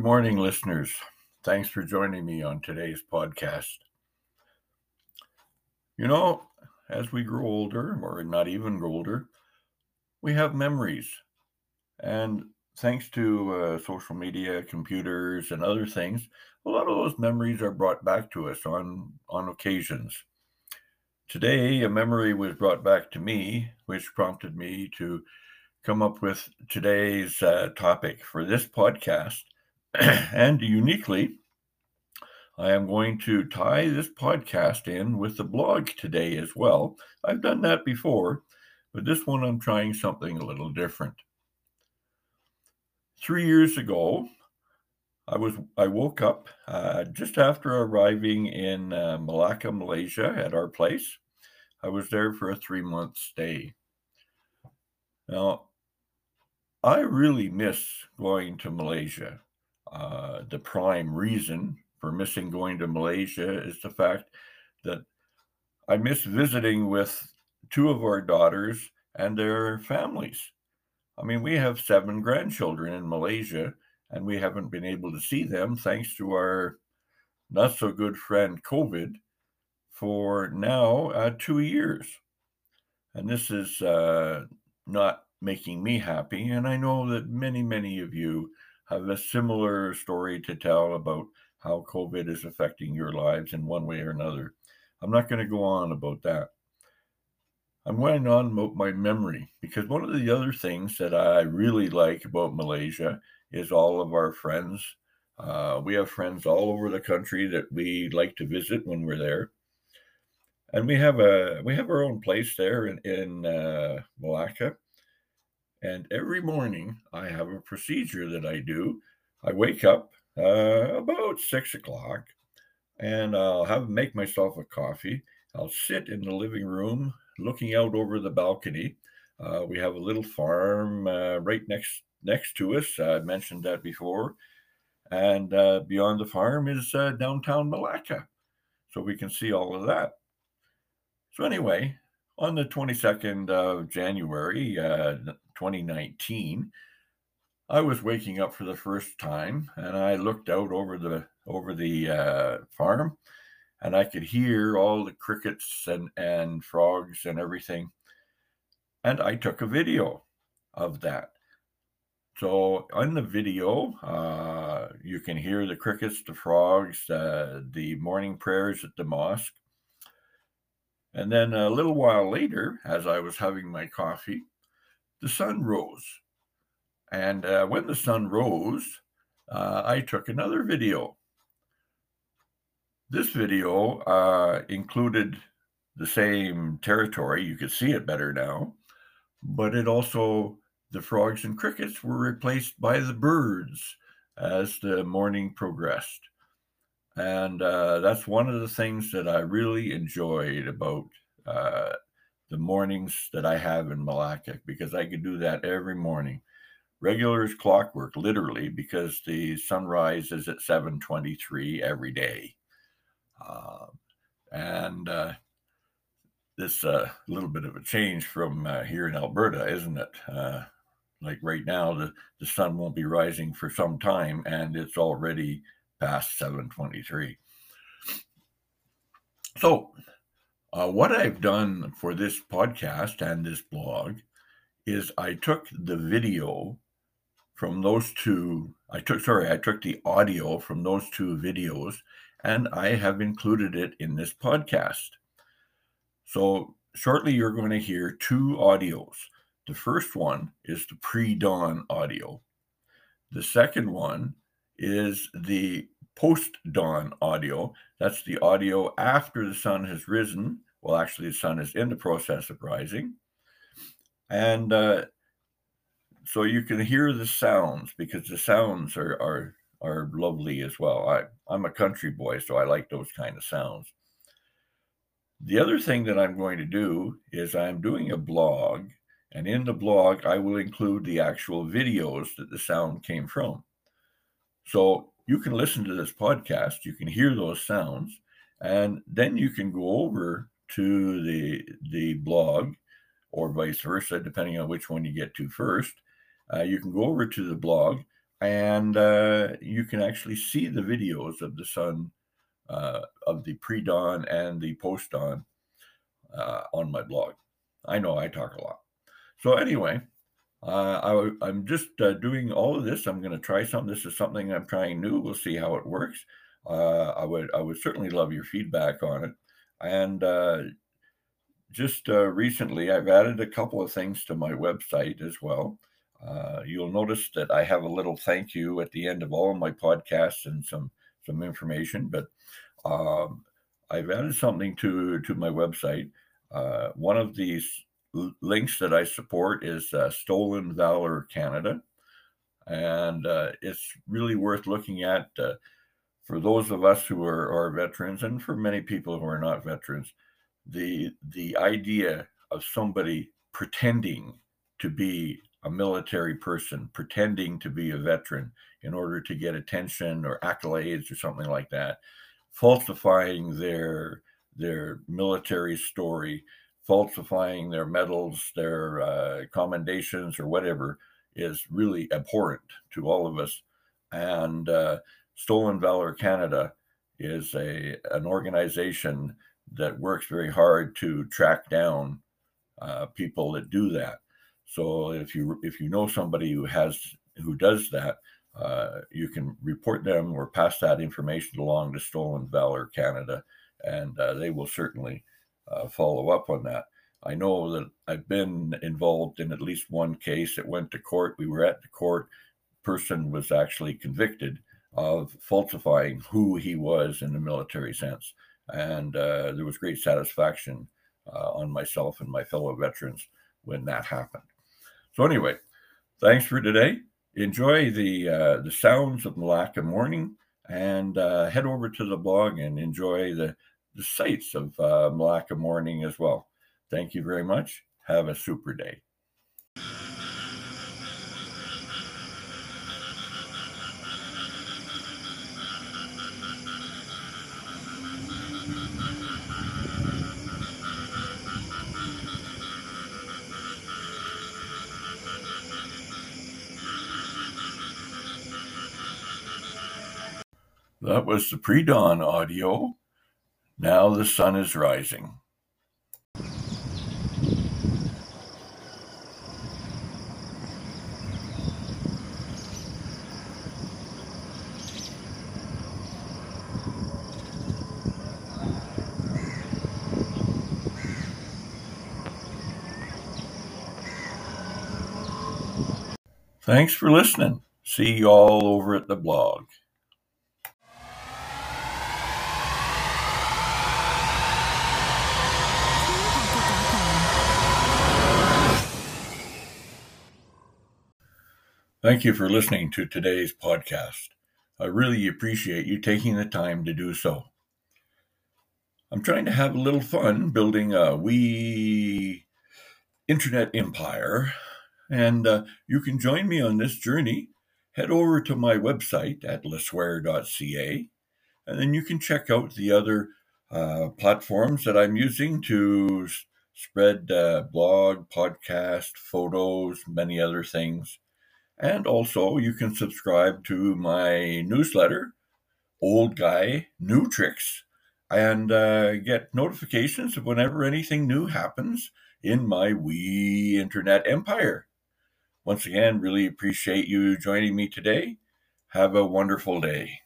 Good morning, listeners. Thanks for joining me on today's podcast. You know, as we grow older, or not even older, we have memories. And thanks to uh, social media, computers, and other things, a lot of those memories are brought back to us on, on occasions. Today, a memory was brought back to me, which prompted me to come up with today's uh, topic for this podcast. and uniquely, I am going to tie this podcast in with the blog today as well. I've done that before, but this one I'm trying something a little different. Three years ago, I was I woke up uh, just after arriving in uh, Malacca, Malaysia, at our place. I was there for a three month stay. Now, I really miss going to Malaysia. Uh, the prime reason for missing going to Malaysia is the fact that I miss visiting with two of our daughters and their families. I mean, we have seven grandchildren in Malaysia, and we haven't been able to see them thanks to our not so good friend COVID for now uh, two years. And this is uh, not making me happy. And I know that many, many of you have a similar story to tell about how COVID is affecting your lives in one way or another. I'm not going to go on about that. I'm going on about my memory because one of the other things that I really like about Malaysia is all of our friends. Uh, we have friends all over the country that we like to visit when we're there, and we have a we have our own place there in in uh, Malacca, and every morning I have a procedure that I do. I wake up uh, about six o'clock and I'll have make myself a coffee. I'll sit in the living room looking out over the balcony. Uh, we have a little farm uh, right next next to us. I mentioned that before. And uh, beyond the farm is uh, downtown Malacca. So we can see all of that. So, anyway, on the 22nd of January, uh, 2019, I was waking up for the first time, and I looked out over the over the uh, farm, and I could hear all the crickets and and frogs and everything. And I took a video of that. So on the video, uh, you can hear the crickets, the frogs, uh, the morning prayers at the mosque. And then a little while later, as I was having my coffee, the sun rose. And uh, when the sun rose, uh, I took another video. This video uh, included the same territory. You could see it better now, but it also, the frogs and crickets were replaced by the birds as the morning progressed. And uh, that's one of the things that I really enjoyed about uh, the mornings that I have in Malacca because I could do that every morning. Regular as clockwork, literally, because the sunrise is at 7:23 every day. Uh, and this a uh, little bit of a change from uh, here in Alberta, isn't it? Uh, like right now, the, the sun won't be rising for some time, and it's already past 7:23. So uh, what I've done for this podcast and this blog is I took the video from those two. I took, sorry, I took the audio from those two videos and I have included it in this podcast. So shortly, you're going to hear two audios. The first one is the pre dawn audio, the second one is the post dawn audio. That's the audio after the sun has risen. Well, actually, the sun is in the process of rising. And uh, so you can hear the sounds because the sounds are, are, are lovely as well. I, I'm a country boy, so I like those kind of sounds. The other thing that I'm going to do is I'm doing a blog, and in the blog, I will include the actual videos that the sound came from. So you can listen to this podcast, you can hear those sounds, and then you can go over to the the blog or vice versa, depending on which one you get to first. Uh, you can go over to the blog, and uh, you can actually see the videos of the sun, uh, of the pre dawn and the post dawn uh, on my blog. I know I talk a lot. So, anyway, uh, I, am just uh, doing all of this. I'm going to try something. This is something I'm trying new. We'll see how it works. Uh, I would I would certainly love your feedback on it. And uh, just uh, recently, I've added a couple of things to my website as well. Uh, you'll notice that I have a little thank you at the end of all of my podcasts and some some information. But um, I've added something to to my website. One of these links that I support is uh, Stolen Valor Canada, and uh, it's really worth looking at uh, for those of us who are, are veterans, and for many people who are not veterans. The the idea of somebody pretending to be a military person, pretending to be a veteran in order to get attention or accolades or something like that, falsifying their their military story falsifying their medals, their uh, commendations, or whatever is really abhorrent to all of us. And uh, Stolen Valor Canada is a an organization that works very hard to track down uh, people that do that. So if you if you know somebody who has who does that, uh, you can report them or pass that information along to Stolen Valor Canada, and uh, they will certainly uh, follow up on that. I know that I've been involved in at least one case that went to court. We were at the court. Person was actually convicted of falsifying who he was in the military sense, and uh, there was great satisfaction uh, on myself and my fellow veterans when that happened. So anyway, thanks for today. Enjoy the uh, the sounds of Malacca morning, and uh, head over to the blog and enjoy the the sights of uh, Malacca morning as well. Thank you very much. Have a super day. That was the pre dawn audio. Now the sun is rising. Thanks for listening. See you all over at the blog. Thank you for listening to today's podcast. I really appreciate you taking the time to do so. I'm trying to have a little fun building a wee internet empire and uh, you can join me on this journey. Head over to my website at leswear.ca, and then you can check out the other uh, platforms that I'm using to spread uh, blog, podcast, photos, many other things. And also, you can subscribe to my newsletter, Old Guy New Tricks, and uh, get notifications of whenever anything new happens in my wee internet empire. Once again, really appreciate you joining me today. Have a wonderful day.